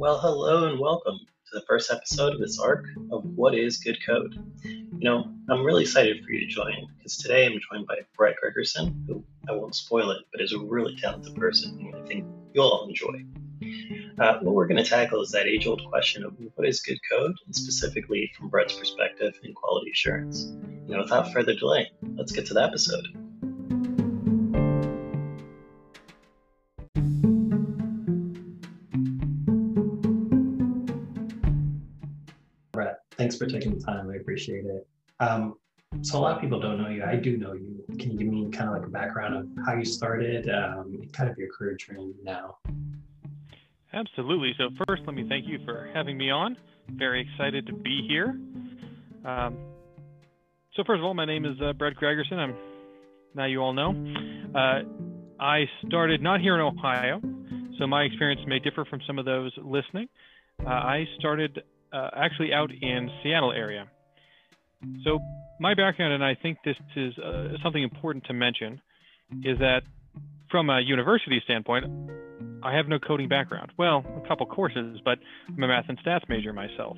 Well, hello and welcome to the first episode of this arc of What is Good Code. You know, I'm really excited for you to join because today I'm joined by Brett Gregerson, who I won't spoil it, but is a really talented person and I think you'll all enjoy. Uh, what we're going to tackle is that age old question of what is good code, and specifically from Brett's perspective in quality assurance. You know, without further delay, let's get to the episode. Thanks for taking the time. I appreciate it. Um, so a lot of people don't know you. I do know you. Can you give me kind of like a background of how you started, um, kind of your career journey now? Absolutely. So first, let me thank you for having me on. Very excited to be here. Um, so first of all, my name is uh, Brett Gregerson. I'm now you all know. Uh, I started not here in Ohio, so my experience may differ from some of those listening. Uh, I started uh, actually out in Seattle area. So my background, and I think this is uh, something important to mention, is that from a university standpoint, I have no coding background. Well, a couple courses, but I'm a math and stats major myself.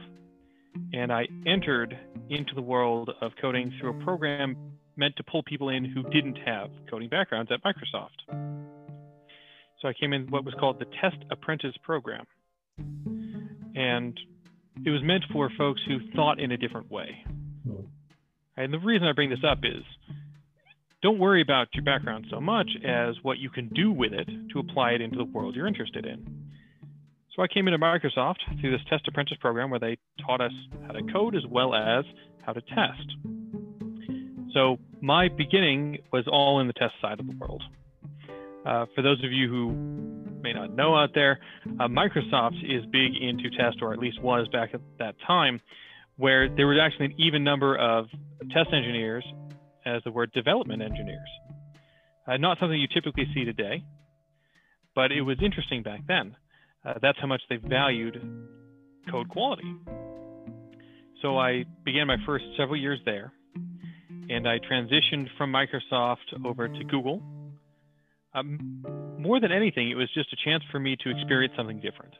And I entered into the world of coding through a program meant to pull people in who didn't have coding backgrounds at Microsoft. So I came in what was called the Test Apprentice Program. And it was meant for folks who thought in a different way. Hmm. And the reason I bring this up is don't worry about your background so much as what you can do with it to apply it into the world you're interested in. So I came into Microsoft through this test apprentice program where they taught us how to code as well as how to test. So my beginning was all in the test side of the world. Uh, for those of you who may not know out there, uh, Microsoft is big into test, or at least was back at that time, where there was actually an even number of test engineers as the word development engineers. Uh, not something you typically see today, but it was interesting back then. Uh, that's how much they valued code quality. So I began my first several years there, and I transitioned from Microsoft over to Google. Um, more than anything, it was just a chance for me to experience something different.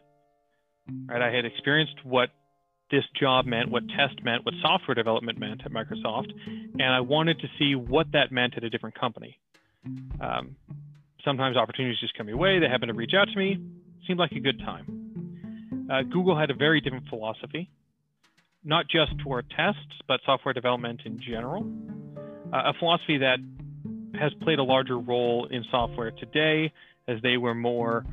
Right, I had experienced what this job meant, what test meant, what software development meant at Microsoft, and I wanted to see what that meant at a different company. Um, sometimes opportunities just come your way. They happen to reach out to me. Seemed like a good time. Uh, Google had a very different philosophy, not just toward tests, but software development in general. Uh, a philosophy that has played a larger role in software today as they were more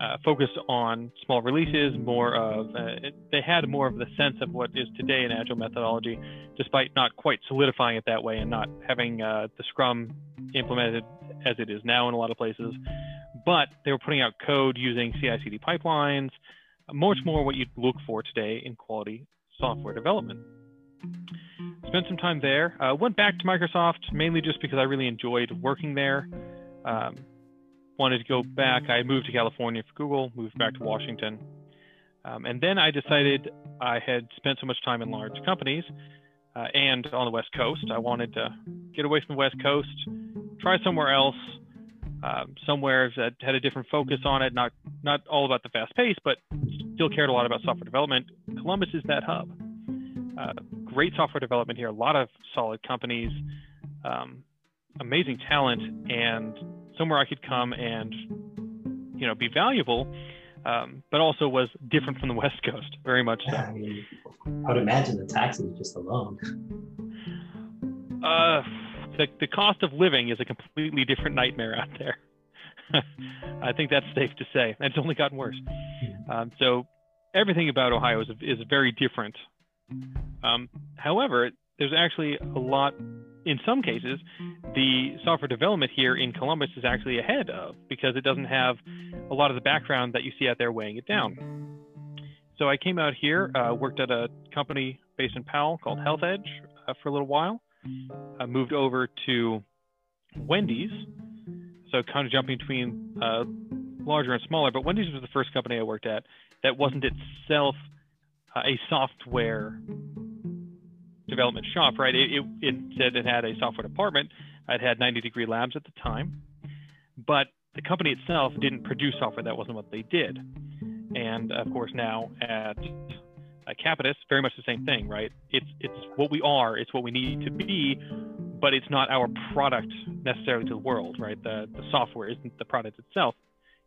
uh, focused on small releases, more of uh, they had more of the sense of what is today an agile methodology, despite not quite solidifying it that way and not having uh, the Scrum implemented as it is now in a lot of places. But they were putting out code using CI/CD pipelines, much more what you'd look for today in quality software development. Spent some time there. Uh, went back to Microsoft mainly just because I really enjoyed working there. Um, wanted to go back. I moved to California for Google, moved back to Washington. Um, and then I decided I had spent so much time in large companies uh, and on the West Coast. I wanted to get away from the West Coast, try somewhere else, um, somewhere that had a different focus on it, not, not all about the fast pace, but still cared a lot about software development. Columbus is that hub. Uh, great software development here, a lot of solid companies, um, amazing talent, and somewhere I could come and you know be valuable, um, but also was different from the West Coast, very much so. I, mean, I would imagine the taxes just alone. Uh, the the cost of living is a completely different nightmare out there. I think that's safe to say. It's only gotten worse. Hmm. Um, so everything about Ohio is is very different. Um, however, there's actually a lot in some cases, the software development here in Columbus is actually ahead of because it doesn't have a lot of the background that you see out there weighing it down. So I came out here, uh, worked at a company based in Powell called Health Edge uh, for a little while. I moved over to Wendy's, so kind of jumping between uh, larger and smaller. But Wendy's was the first company I worked at that wasn't itself uh, a software development shop, right? It, it, it, said it had a software department. It had 90 Degree Labs at the time, but the company itself didn't produce software. That wasn't what they did. and of course now at uh, Capitus, very much the same thing, right? It's it's what we are, it's what we need to be, but it's not our product necessarily to the world, right? The the software isn't the product itself.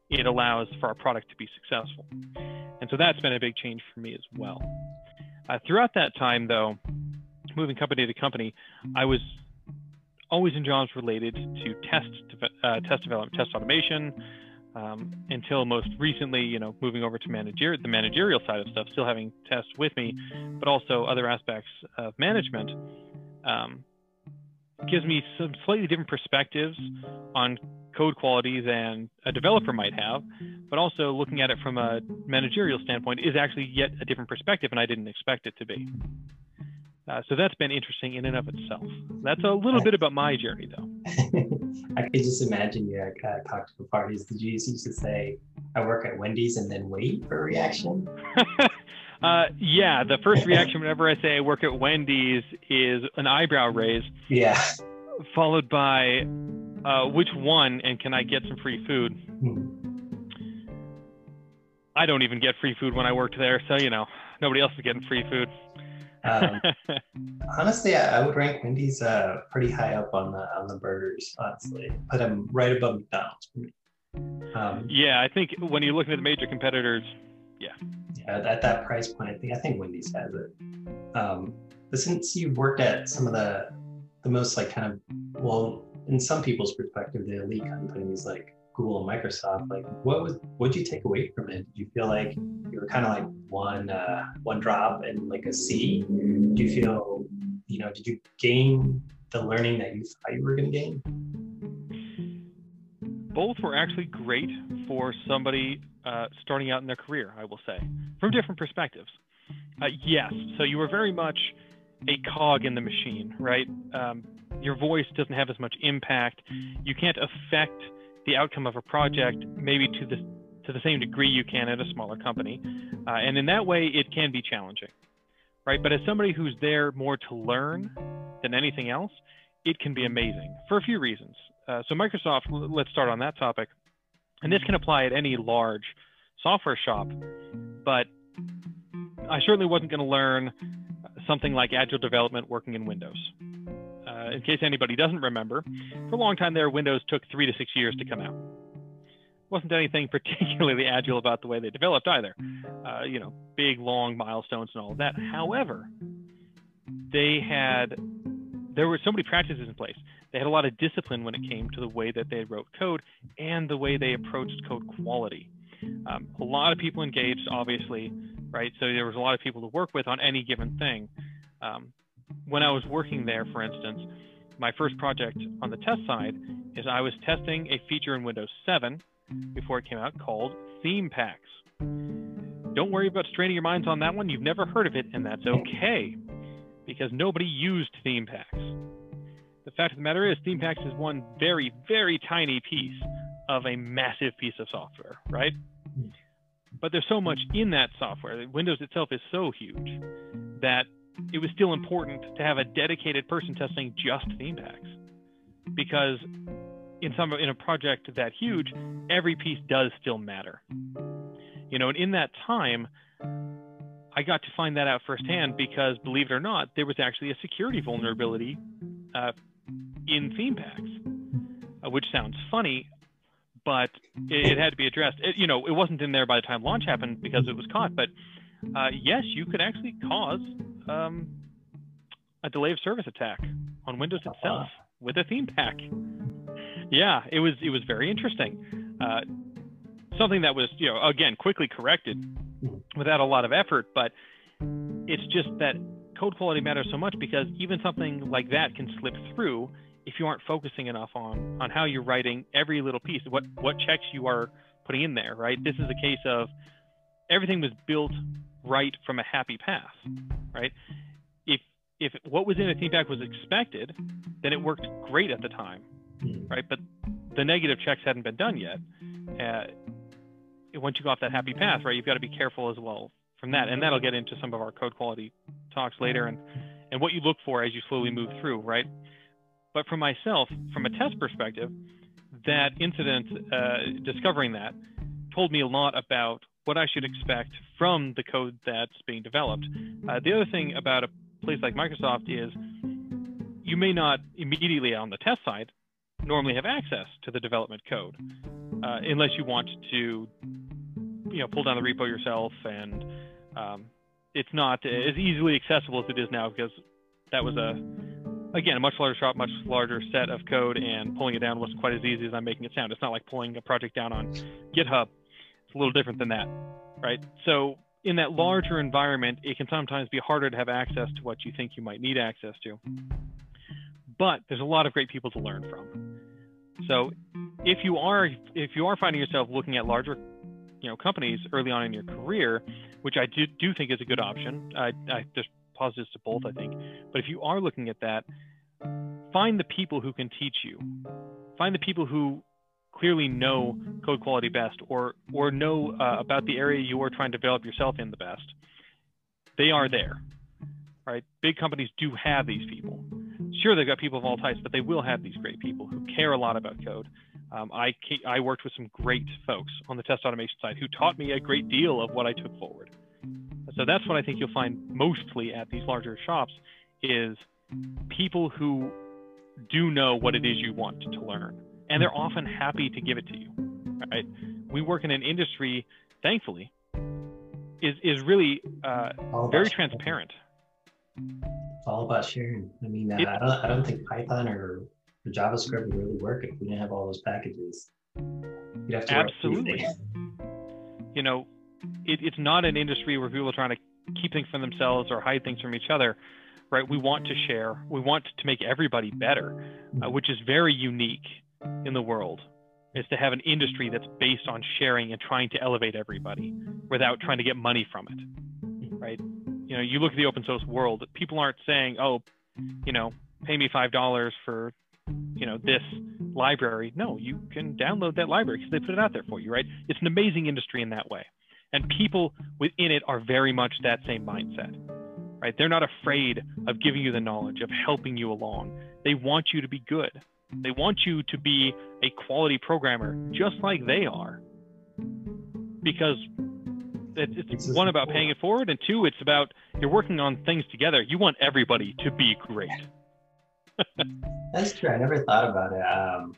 It allows for our product to be successful, and so that's been a big change for me as well. Uh, throughout that time, though, moving company to company, I was always in jobs related to test uh, test development, test automation, um, until most recently, you know, moving over to manager the managerial side of stuff, still having tests with me, but also other aspects of management, um, gives me some slightly different perspectives on code quality than a developer might have, but also looking at it from a managerial standpoint is actually yet a different perspective, and I didn't expect it to be. Uh, so that's been interesting in and of itself. That's a little bit about my journey, though. I could just imagine you at uh, cocktail parties. Did you used to say, "I work at Wendy's" and then wait for a reaction? uh, yeah, the first reaction whenever I say I work at Wendy's is an eyebrow raise. Yeah. Followed by, uh, which one, and can I get some free food? Hmm. I don't even get free food when I worked there, so you know nobody else is getting free food. Um, honestly, I, I, would rank Wendy's uh, pretty high up on the on the burgers. Honestly, put them right above McDonald's. Um, yeah, I think when you're looking at the major competitors, yeah, yeah, at that price point, I think I think Wendy's has it. Um, but since you've worked at some of the the most like kind of well, in some people's perspective, the elite companies like Google and Microsoft, like what was what did you take away from it? Did you feel like you were kind of like one uh, one drop and like a sea? Do you feel you know did you gain the learning that you thought you were going to gain? Both were actually great for somebody uh, starting out in their career. I will say from different perspectives. Uh, yes, so you were very much a cog in the machine, right? Um, your voice doesn't have as much impact. You can't affect the outcome of a project maybe to the to the same degree you can at a smaller company, uh, and in that way it can be challenging, right? But as somebody who's there more to learn than anything else, it can be amazing for a few reasons. Uh, so Microsoft, let's start on that topic, and this can apply at any large software shop, but I certainly wasn't going to learn something like agile development working in Windows. Uh, in case anybody doesn't remember, for a long time there, Windows took three to six years to come out. Wasn't anything particularly agile about the way they developed either. Uh, you know, big, long milestones and all of that. However, they had there were so many practices in place. They had a lot of discipline when it came to the way that they wrote code and the way they approached code quality. Um, a lot of people engaged, obviously, right? So there was a lot of people to work with on any given thing. Um, when I was working there, for instance, my first project on the test side is I was testing a feature in Windows 7 before it came out called theme packs. Don't worry about straining your minds on that one. You've never heard of it, and that's okay because nobody used theme packs. The fact of the matter is, theme packs is one very, very tiny piece of a massive piece of software, right? But there's so much in that software. Windows itself is so huge that it was still important to have a dedicated person testing just theme packs because in some in a project that huge, every piece does still matter. You know, and in that time, I got to find that out firsthand because, believe it or not, there was actually a security vulnerability uh, in theme packs, uh, which sounds funny, but it, it had to be addressed. It, you know, it wasn't in there by the time launch happened because it was caught, but uh, yes, you could actually cause um, a delay of service attack on Windows itself with a theme pack. Yeah, it was it was very interesting. Uh, something that was you know again quickly corrected without a lot of effort, but it's just that code quality matters so much because even something like that can slip through if you aren't focusing enough on on how you're writing every little piece, what what checks you are putting in there. Right, this is a case of everything was built right from a happy path, right? If if what was in a theme pack was expected, then it worked great at the time, hmm. right? But the negative checks hadn't been done yet. Uh, once you go off that happy path, right, you've got to be careful as well from that, and that'll get into some of our code quality talks later, and and what you look for as you slowly move through, right? But for myself, from a test perspective, that incident, uh, discovering that, told me a lot about what I should expect from the code that's being developed. Uh, the other thing about a place like Microsoft is you may not immediately on the test side normally have access to the development code uh, unless you want to you know pull down the repo yourself and um, it's not as easily accessible as it is now because that was a again a much larger shop much larger set of code and pulling it down wasn't quite as easy as i'm making it sound. It's not like pulling a project down on github. It's a little different than that right? So in that larger environment it can sometimes be harder to have access to what you think you might need access to. But there's a lot of great people to learn from. So if you are if you are finding yourself looking at larger you know companies early on in your career, which I do, do think is a good option. I, I just positives to both, I think. But if you are looking at that, find the people who can teach you. Find the people who clearly know code quality best or or know uh, about the area you are trying to develop yourself in the best. They are there, right? Big companies do have these people. Sure, they've got people of all types, but they will have these great people who care a lot about code um, I, I worked with some great folks on the test automation side who taught me a great deal of what I took forward. So that's what I think you'll find mostly at these larger shops is people who do know what it is you want to learn, and they're often happy to give it to you. Right? We work in an industry, thankfully, is is really uh, very transparent. It's all about sharing. I mean, uh, it, I don't I don't think Python or the JavaScript would really work if we didn't have all those packages. You'd have to absolutely. You know, it, it's not an industry where people are trying to keep things from themselves or hide things from each other, right? We want to share. We want to make everybody better, uh, which is very unique in the world. Is to have an industry that's based on sharing and trying to elevate everybody without trying to get money from it, right? You know, you look at the open source world. People aren't saying, "Oh, you know, pay me five dollars for you know this library no you can download that library because they put it out there for you right it's an amazing industry in that way and people within it are very much that same mindset right? They're not afraid of giving you the knowledge of helping you along. They want you to be good. They want you to be a quality programmer just like they are. Because it's one about paying it forward and two it's about you're working on things together. You want everybody to be great. That's true. I never thought about it. Um,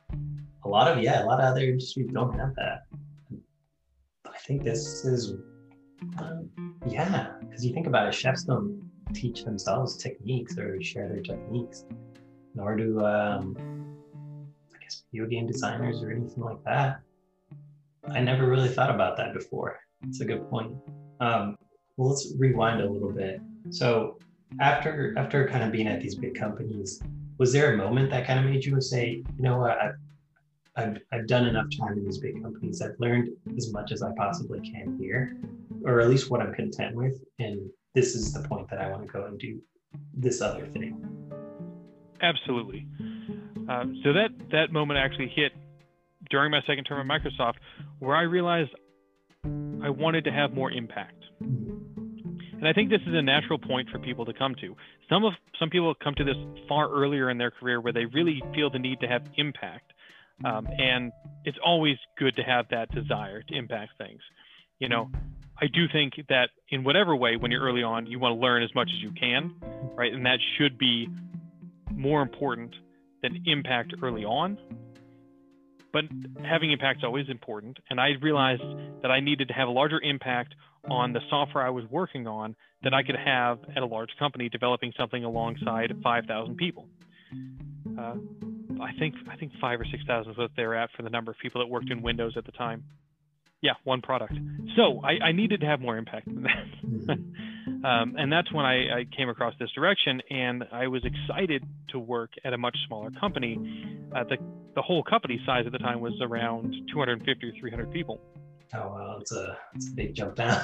a lot of yeah, a lot of other industries don't have that. I think this is um, yeah, because you think about it, chefs don't teach themselves techniques or share their techniques, nor do um, I guess video game designers or anything like that. I never really thought about that before. It's a good point. Um, well, let's rewind a little bit. So after after kind of being at these big companies, was there a moment that kind of made you say, you know what, I've, I've, I've done enough time in these big companies. I've learned as much as I possibly can here, or at least what I'm content with. And this is the point that I want to go and do this other thing. Absolutely. Um, so that that moment actually hit during my second term at Microsoft, where I realized I wanted to have more impact. Mm-hmm. And I think this is a natural point for people to come to. Some of some people come to this far earlier in their career where they really feel the need to have impact. Um, and it's always good to have that desire to impact things. You know, I do think that in whatever way, when you're early on, you want to learn as much as you can, right? And that should be more important than impact early on. But having impact is always important. And I realized that I needed to have a larger impact on the software I was working on that I could have at a large company developing something alongside 5,000 people. Uh, I think I think five or six thousand is what they're at for the number of people that worked in Windows at the time. Yeah, one product. So I, I needed to have more impact than that, um, and that's when I, I, came across this direction, and I was excited to work at a much smaller company. Uh, the the whole company size at the time was around 250 or 300 people. Oh well, it's a, it's a big jump down.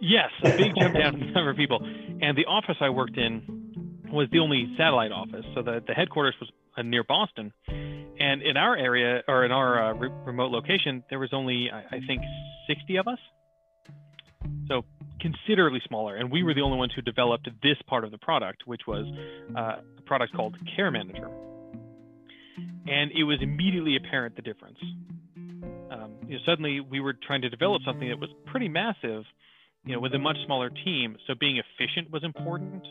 Yes, a big jump down in number of people. And the office I worked in was the only satellite office, so the the headquarters was near Boston. And in our area or in our uh, re- remote location, there was only I, I think 60 of us. So considerably smaller, and we were the only ones who developed this part of the product, which was uh, a product called Care Manager. And it was immediately apparent the difference. Um, you know, suddenly we were trying to develop something that was pretty massive, you know, with a much smaller team. So being efficient was important.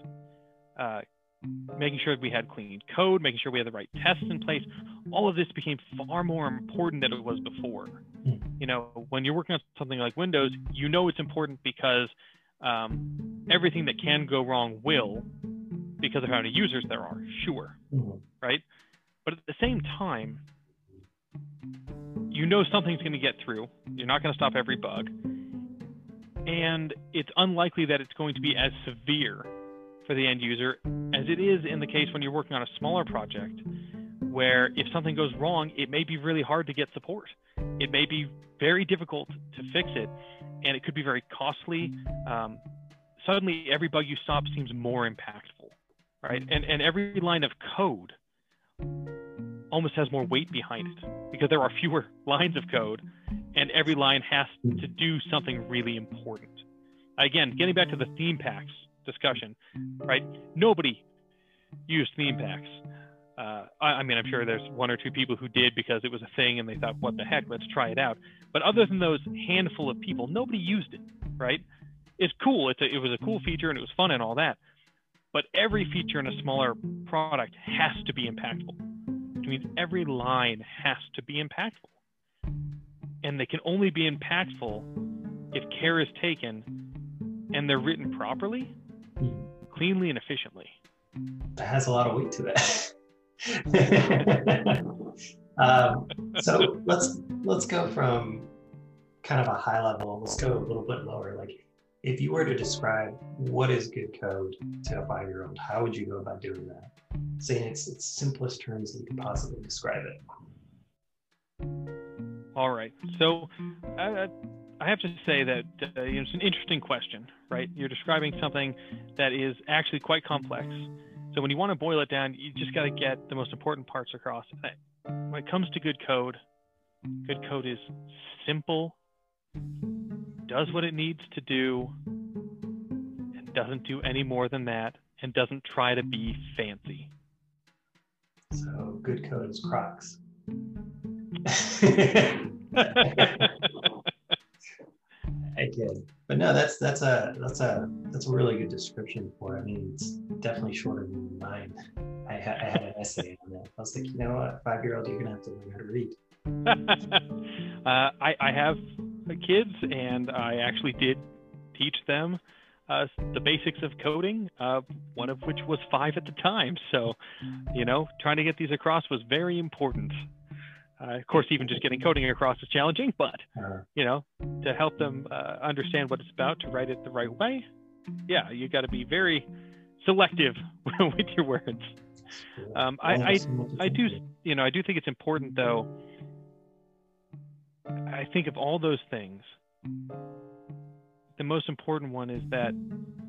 Uh, making sure we had clean code, making sure we had the right tests in place. All of this became far more important than it was before. Hmm. You know, when you're working on something like Windows, you know it's important because um, everything that can go wrong will, because of how many users there are, sure, mm-hmm. right? But at the same time, you know something's going to get through. You're not going to stop every bug. And it's unlikely that it's going to be as severe for the end user as it is in the case when you're working on a smaller project where if something goes wrong, it may be really hard to get support. It may be very difficult to fix it, and it could be very costly. Um, suddenly, every bug you stop seems more impactful, right? And, and every line of code almost has more weight behind it because there are fewer lines of code, and every line has to do something really important. Again, getting back to the theme packs discussion, right? Nobody used theme packs. Uh, I, I, mean, I'm sure there's one or two people who did because it was a thing and they thought, what the heck, let's try it out. But other than those handful of people, nobody used it, right? It's cool. It's a, it was a cool feature and it was fun and all that. But every feature in a smaller product has to be impactful, which means every line has to be impactful. And they can only be impactful if care is taken and they're written properly cleanly and efficiently. That has a lot of weight to it. um, so let's let's go from kind of a high level. Let's go a little bit lower. Like, if you were to describe what is good code to a five-year-old, how would you go about doing that? Saying it's its simplest terms that you could possibly describe it. All right. So, uh, I have to say that uh, it's an interesting question, right? You're describing something that is actually quite complex. So when you want to boil it down, you just got to get the most important parts across. When it comes to good code, good code is simple, does what it needs to do, and doesn't do any more than that, and doesn't try to be fancy. So good code is Crocs. I did, but no, that's that's a that's a that's a really good description for it. I mean, it's definitely shorter than mine. I, ha- I had an essay on that. I was like, you know what, five year old, you're gonna have to learn how to read. uh, I, I have kids, and I actually did teach them uh, the basics of coding, uh, one of which was five at the time. So, you know, trying to get these across was very important. Uh, of course, even just getting coding across is challenging, but uh-huh. you know, to help them uh, understand what it's about, to write it the right way, yeah, you got to be very selective with your words. Um, I, I, I do, you know, I do think it's important though. I think of all those things, the most important one is that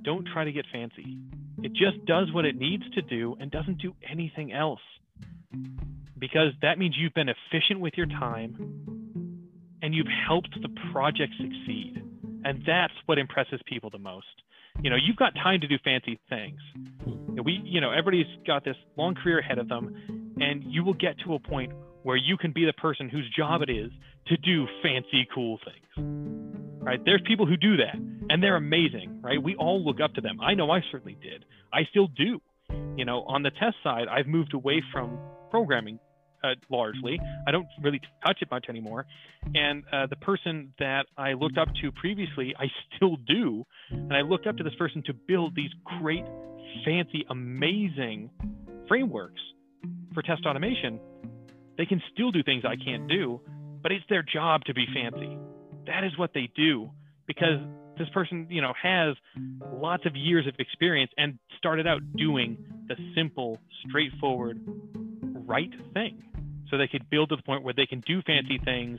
don't try to get fancy. It just does what it needs to do and doesn't do anything else because that means you've been efficient with your time and you've helped the project succeed. And that's what impresses people the most. You know, you've got time to do fancy things. We, you know, everybody's got this long career ahead of them, and you will get to a point where you can be the person whose job it is to do fancy, cool things. Right? There's people who do that, and they're amazing, right? We all look up to them. I know I certainly did. I still do. You know, on the test side, I've moved away from programming uh, largely. I don't really touch it much anymore. And uh, the person that I looked up to previously, I still do. And I looked up to this person to build these great, fancy, amazing frameworks for test automation. They can still do things I can't do, but it's their job to be fancy. That is what they do because this person, you know, has lots of years of experience and started out doing the simple, straightforward, right thing. So they could build to the point where they can do fancy things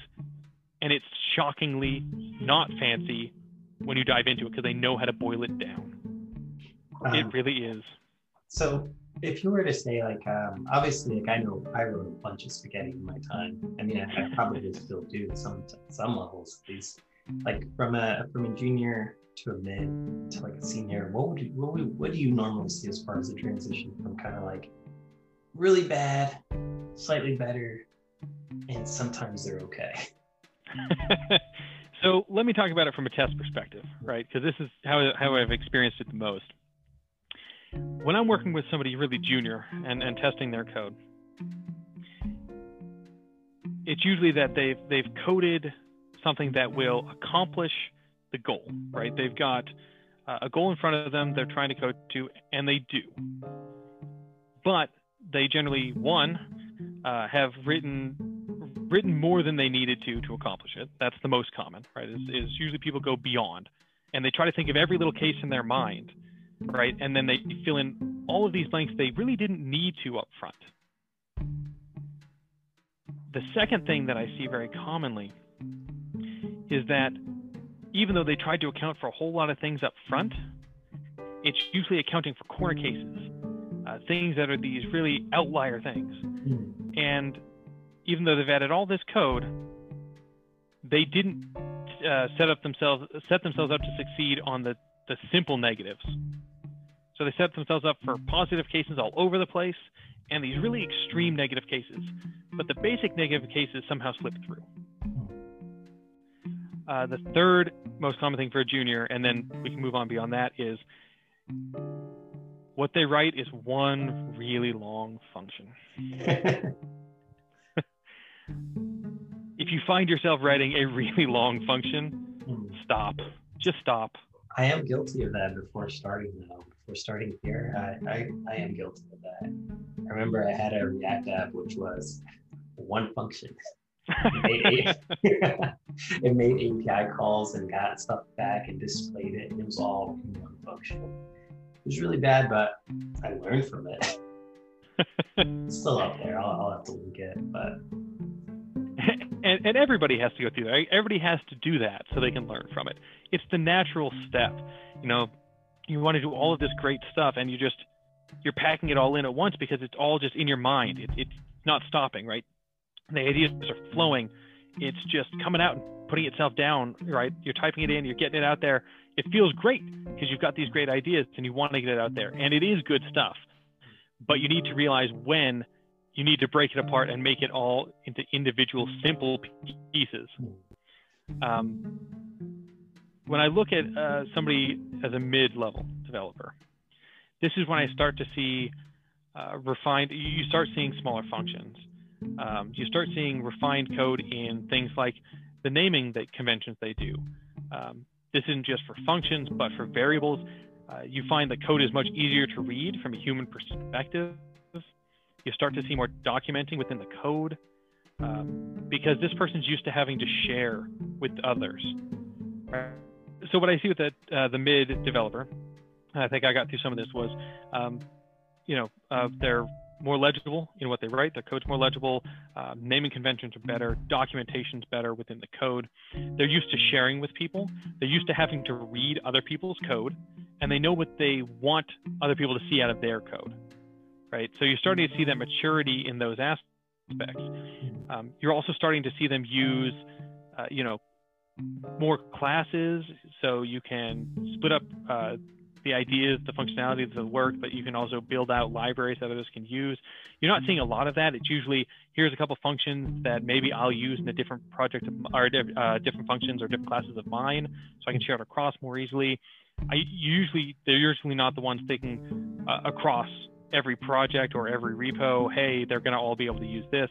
and it's shockingly not fancy when you dive into it because they know how to boil it down. Um, it really is. So if you were to say like um, obviously like I know I wrote a bunch of spaghetti in my time. I mean I, I probably still do some some levels at least. Like from a from a junior to a mid to like a senior, what would you what would, what do you normally see as far as the transition from kind of like really bad, slightly better, and sometimes they're okay. so let me talk about it from a test perspective, right? Because this is how, how I've experienced it the most. When I'm working with somebody really junior and, and testing their code, it's usually that they've they've coded something that will accomplish the goal, right? They've got uh, a goal in front of them they're trying to code to, and they do. But they generally one uh, have written written more than they needed to to accomplish it. That's the most common, right? Is, is usually people go beyond, and they try to think of every little case in their mind, right? And then they fill in all of these blanks they really didn't need to up front. The second thing that I see very commonly is that even though they tried to account for a whole lot of things up front, it's usually accounting for corner cases, uh, things that are these really outlier things. Mm. And even though they've added all this code, they didn't uh, set up themselves set themselves up to succeed on the the simple negatives. So they set themselves up for positive cases all over the place and these really extreme negative cases but the basic negative cases somehow slip through. Uh, the third most common thing for a junior, and then we can move on beyond that, is what they write is one really long function. if you find yourself writing a really long function, hmm. stop. Just stop. I am guilty of that before starting though. Before starting here, I, I, I am guilty of that. I remember I had a React app which was one function. it, made, it made API calls and got stuff back and displayed it, and it was all in one function. It was really bad, but I learned from it. it's still up there. I'll, I'll have to link it, but and, and, everybody has to go through that. Everybody has to do that so they can learn from it. It's the natural step. You know, you want to do all of this great stuff, and you just you're packing it all in at once because it's all just in your mind. It, it's not stopping, right? the ideas are flowing. It's just coming out and putting itself down, right? You're typing it in, you're getting it out there. It feels great because you've got these great ideas and you want to get it out there. And it is good stuff. But you need to realize when you need to break it apart and make it all into individual simple pieces. Um, when I look at uh, somebody as a mid-level developer, this is when I start to see uh, refined. You start seeing smaller functions um, you start seeing refined code in things like the naming that conventions they do. Um, this isn't just for functions, but for variables. Uh, you find the code is much easier to read from a human perspective. You start to see more documenting within the code um, because this person's used to having to share with others. So what I see with the, uh, the mid developer, I think I got through some of this was, um, you know, uh, they're more legible in what they write. Their code's more legible. Uh, naming conventions are better. Documentation's better within the code. They're used to sharing with people. They're used to having to read other people's code, and they know what they want other people to see out of their code. Right. So you're starting to see that maturity in those aspects. Um, you're also starting to see them use, uh, you know, more classes, so you can split up uh, the ideas, the functionality the work, but you can also build out libraries that others can use. You're not seeing a lot of that. It's usually here's a couple functions that maybe I'll use in a different project or uh, different functions or different classes of mine, so I can share it across more easily. I usually they're usually not the ones thinking uh, across every project or every repo. Hey, they're going to all be able to use this,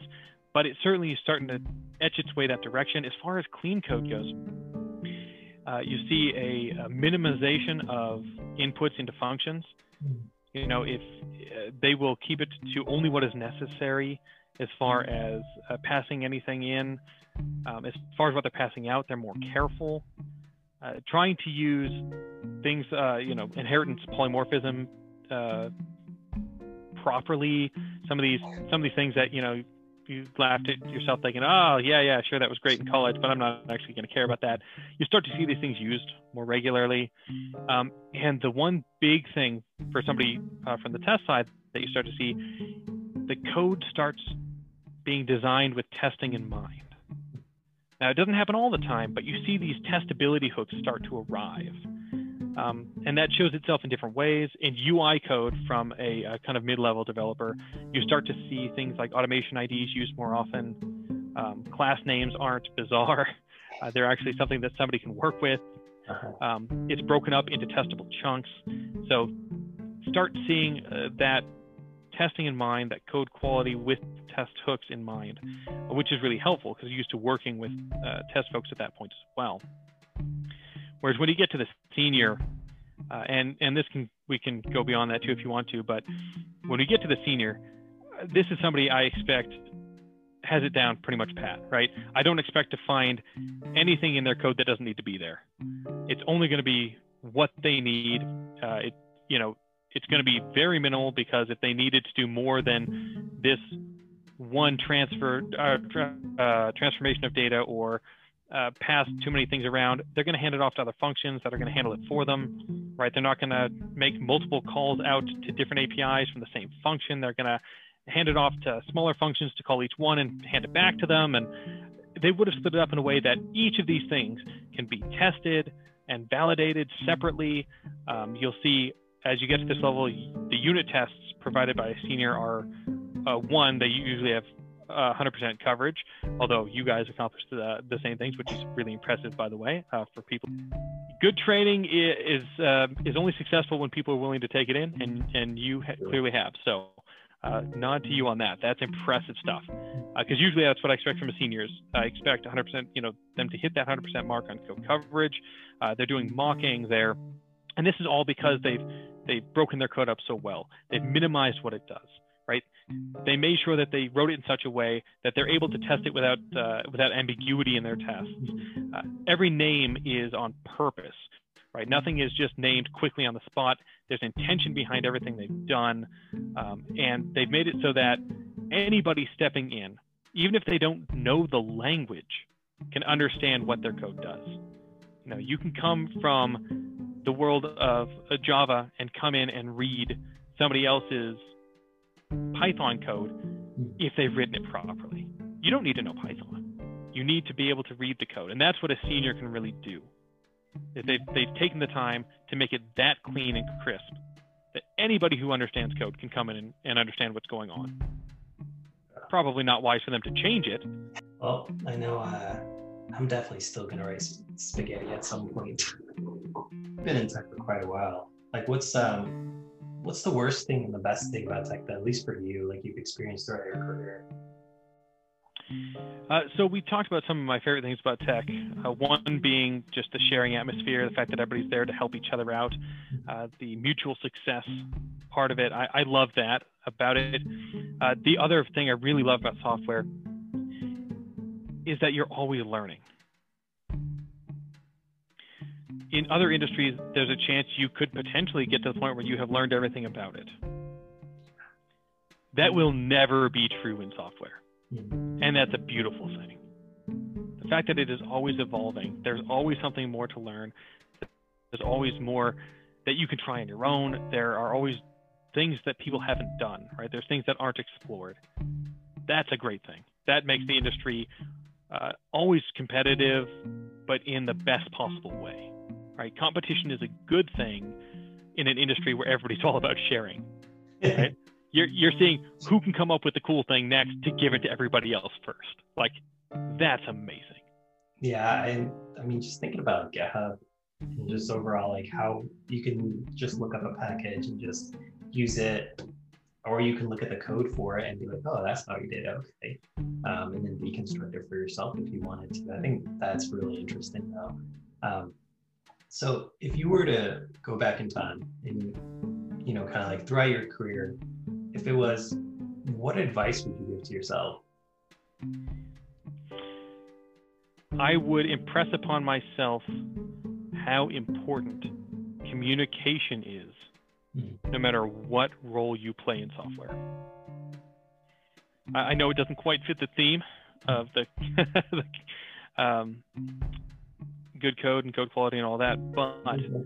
but it's certainly starting to etch its way that direction. As far as clean code goes, uh, you see a, a, minimization of inputs into functions. You know, if uh, they will keep it to only what is necessary as far as uh, passing anything in. Um, as far as what they're passing out, they're more careful. Uh, trying to use things, uh, you know, inheritance polymorphism uh, properly. Some of these, some of these things that you know you laughed at yourself thinking, oh, yeah, yeah, sure, that was great in college, but I'm not actually going to care about that. You start to see these things used more regularly. Um, and the one big thing for somebody uh, from the test side that you start to see, the code starts being designed with testing in mind. Now, it doesn't happen all the time, but you see these testability hooks start to arrive. Um, and that shows itself in different ways. In UI code from a, a kind of mid-level developer, you start to see things like automation IDs used more often. Um, class names aren't bizarre. Uh, they're actually something that somebody can work with. Uh-huh. Um, it's broken up into testable chunks. So start seeing uh, that testing in mind, that code quality with test hooks in mind, which is really helpful because you're used to working with uh, test folks at that point as well. Whereas when you get to the senior, uh, and and this can we can go beyond that too if you want to, but when we get to the senior, this is somebody I expect has it down pretty much pat, right? I don't expect to find anything in their code that doesn't need to be there. It's only going to be what they need. Uh, it, you know, it's going to be very minimal because if they needed to do more than this one transfer uh, tra- uh, transformation of data or uh, pass too many things around, they're going to hand it off to other functions that are going to handle it for them, right? They're not going to make multiple calls out to different APIs from the same function. They're going to hand it off to smaller functions to call each one and hand it back to them. And they would have split it up in a way that each of these things can be tested and validated separately. Um, you'll see as you get to this level, the unit tests provided by a senior are uh, one, they usually have uh, 100% coverage, although you guys accomplished the, the same things, which is really impressive, by the way, uh, for people. Good training is uh, is only successful when people are willing to take it in, and and you ha- clearly have. So, uh, nod to you on that. That's impressive stuff. Because uh, usually that's what I expect from a seniors. I expect 100%, you know, them to hit that 100% mark on code coverage. Uh, they're doing mocking. They're and this is all because they've they've broken their code up so well. They've minimized what it does, right? They made sure that they wrote it in such a way that they're able to test it without uh, without ambiguity in their tests. Uh, every name is on purpose, right? Nothing is just named quickly on the spot. There's intention behind everything they've done, um, and they've made it so that anybody stepping in, even if they don't know the language, can understand what their code does. You know, you can come from the world of uh, Java and come in and read somebody else's Python code if they've written it properly. You don't need to know Python. You need to be able to read the code, and that's what a senior can really do. They've, they've taken the time to make it that clean and crisp that anybody who understands code can come in and, and understand what's going on. Probably not wise for them to change it. Well, I know uh, I'm definitely still going to write spaghetti at some point. been in tech for quite a while. Like, what's um, what's the worst thing and the best thing about tech, that, at least for you, like you've experienced throughout your career? Uh, so we talked about some of my favorite things about tech. Uh, one being just the sharing atmosphere, the fact that everybody's there to help each other out, uh, the mutual success part of it. I, I love that about it. Uh, the other thing I really love about software is that you're always learning in other industries, there's a chance you could potentially get to the point where you have learned everything about it. That will never be true in software. And that's a beautiful thing. The fact that it is always evolving, there's always something more to learn. There's always more that you can try on your own. There are always things that people haven't done, right? There's things that aren't explored. That's a great thing. That makes the industry uh, always competitive, but in the best possible way right? Competition is a good thing in an industry where everybody's all about sharing, right? you're you're seeing who can come up with the cool thing next to give it to everybody else first. Like that's amazing. Yeah, and I mean, just thinking about GitHub and just overall, like how you can just look up a package and just use it, or you can look at the code for it and be like, oh, that's how you did it, okay, um, and then deconstruct it for yourself if you wanted to. I think that's really interesting, though. Um, so if you were to go back in time and you know, kind of like throughout your career, if it was, what advice would you give to yourself? I would impress upon myself how important communication is, mm-hmm. no matter what role you play in software. I know it doesn't quite fit the theme of the, um, good code and code quality and all that, but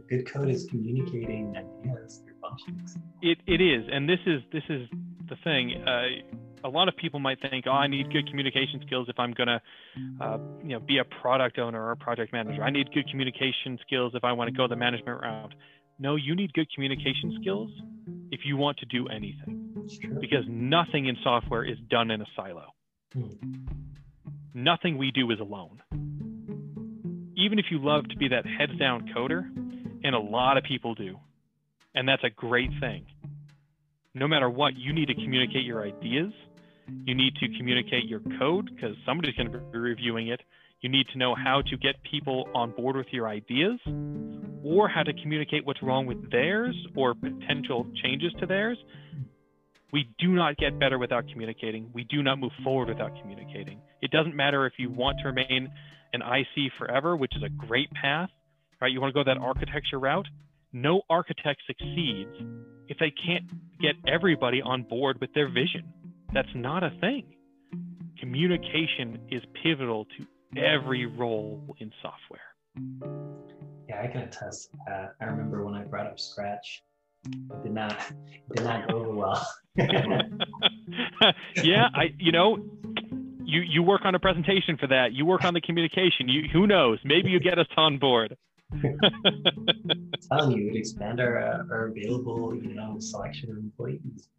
good code is communicating ideas through functions. It it is, and this is this is the thing. Uh, a lot of people might think, oh, I need good communication skills if I'm gonna, uh, you know, be a product owner or a project manager. I need good communication skills if I want to go the management route. No, you need good communication skills if you want to do anything, because nothing in software is done in a silo. Hmm. Nothing we do is alone even if you love to be that heads down coder, and a lot of people do, and that's a great thing. No matter what, you need to communicate your ideas. You need to communicate your code because somebody's going to be reviewing it. You need to know how to get people on board with your ideas or how to communicate what's wrong with theirs or potential changes to theirs. We do not get better without communicating. We do not move forward without communicating. It doesn't matter if you want to remain an IC forever, which is a great path, right? You want to go that architecture route. No architect succeeds if they can't get everybody on board with their vision. That's not a thing. Communication is pivotal to every role in software. Yeah, I can attest that. I remember when I brought up Scratch, it did not it did not go over well. yeah, I you know, you you work on a presentation for that. You work on the communication. You who knows? Maybe you get us on board. telling you, it expand our, uh, our available, you know, selection of employees.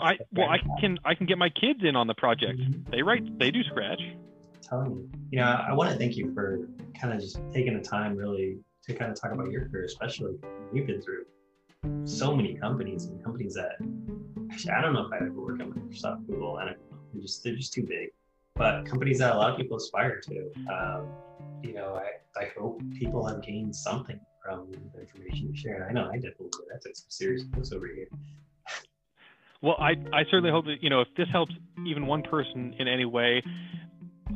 I, I well, I can I can get my kids in on the project. Mm-hmm. They write, they do Scratch. I'm telling you, you know, I, I want to thank you for kind of just taking the time, really, to kind of talk about your career, especially you've been through so many companies and companies that actually I don't know if I ever work at Microsoft, Google, and they're just they're just too big. But companies that a lot of people aspire to. Um, you know, I, I hope people have gained something from the information you shared. I know I definitely did. That took some serious notes over here. Well, I, I certainly hope that, you know, if this helps even one person in any way,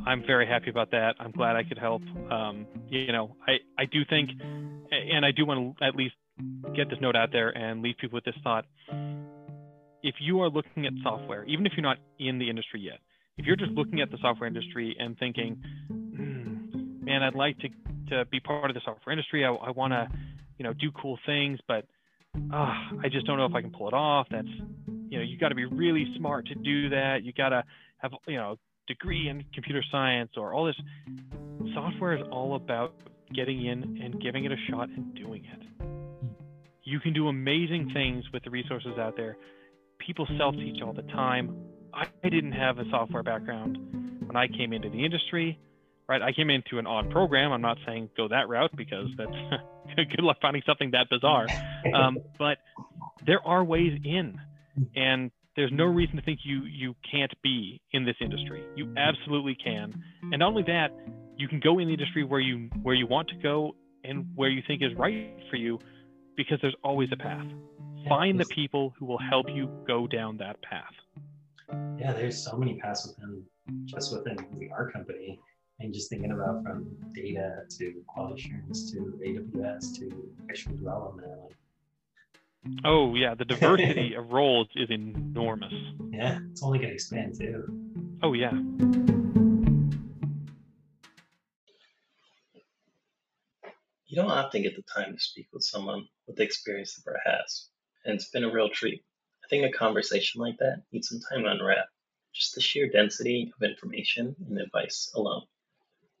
I'm very happy about that. I'm glad I could help. Um, you know, I, I do think, and I do want to at least get this note out there and leave people with this thought. If you are looking at software, even if you're not in the industry yet, if you're just looking at the software industry and thinking, hmm, man, I'd like to, to be part of the software industry. I, I want to, you know, do cool things, but uh, I just don't know if I can pull it off. That's, you know, you got to be really smart to do that. You got to have, you know, degree in computer science or all this. Software is all about getting in and giving it a shot and doing it. You can do amazing things with the resources out there. People self teach all the time. I didn't have a software background when I came into the industry, right? I came into an odd program. I'm not saying go that route because that's good luck finding something that bizarre. Um, but there are ways in, and there's no reason to think you you can't be in this industry. You absolutely can. And not only that, you can go in the industry where you where you want to go and where you think is right for you because there's always a path. Find the people who will help you go down that path. Yeah, there's so many paths within just within our company. And just thinking about from data to quality assurance to AWS to actual development, like Oh yeah, the diversity of roles is enormous. Yeah, it's only going to expand too. Oh yeah. You don't often get the time to speak with someone with the experience that Brett has, and it's been a real treat. Think a conversation like that needs some time to unwrap. Just the sheer density of information and advice alone.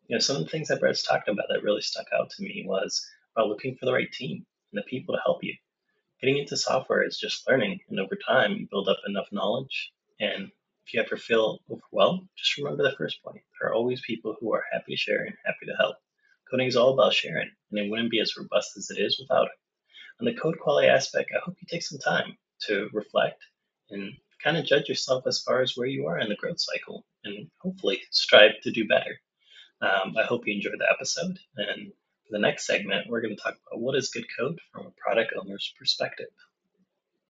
You know, some of the things that Brett's talked about that really stuck out to me was about looking for the right team and the people to help you getting into software is just learning. And over time, you build up enough knowledge. And if you ever feel overwhelmed, just remember the first point. There are always people who are happy to share and happy to help. Coding is all about sharing, and it wouldn't be as robust as it is without it. On the code quality aspect, I hope you take some time to reflect and kind of judge yourself as far as where you are in the growth cycle and hopefully strive to do better. Um, I hope you enjoyed the episode. And for the next segment, we're going to talk about what is good code from a product owner's perspective.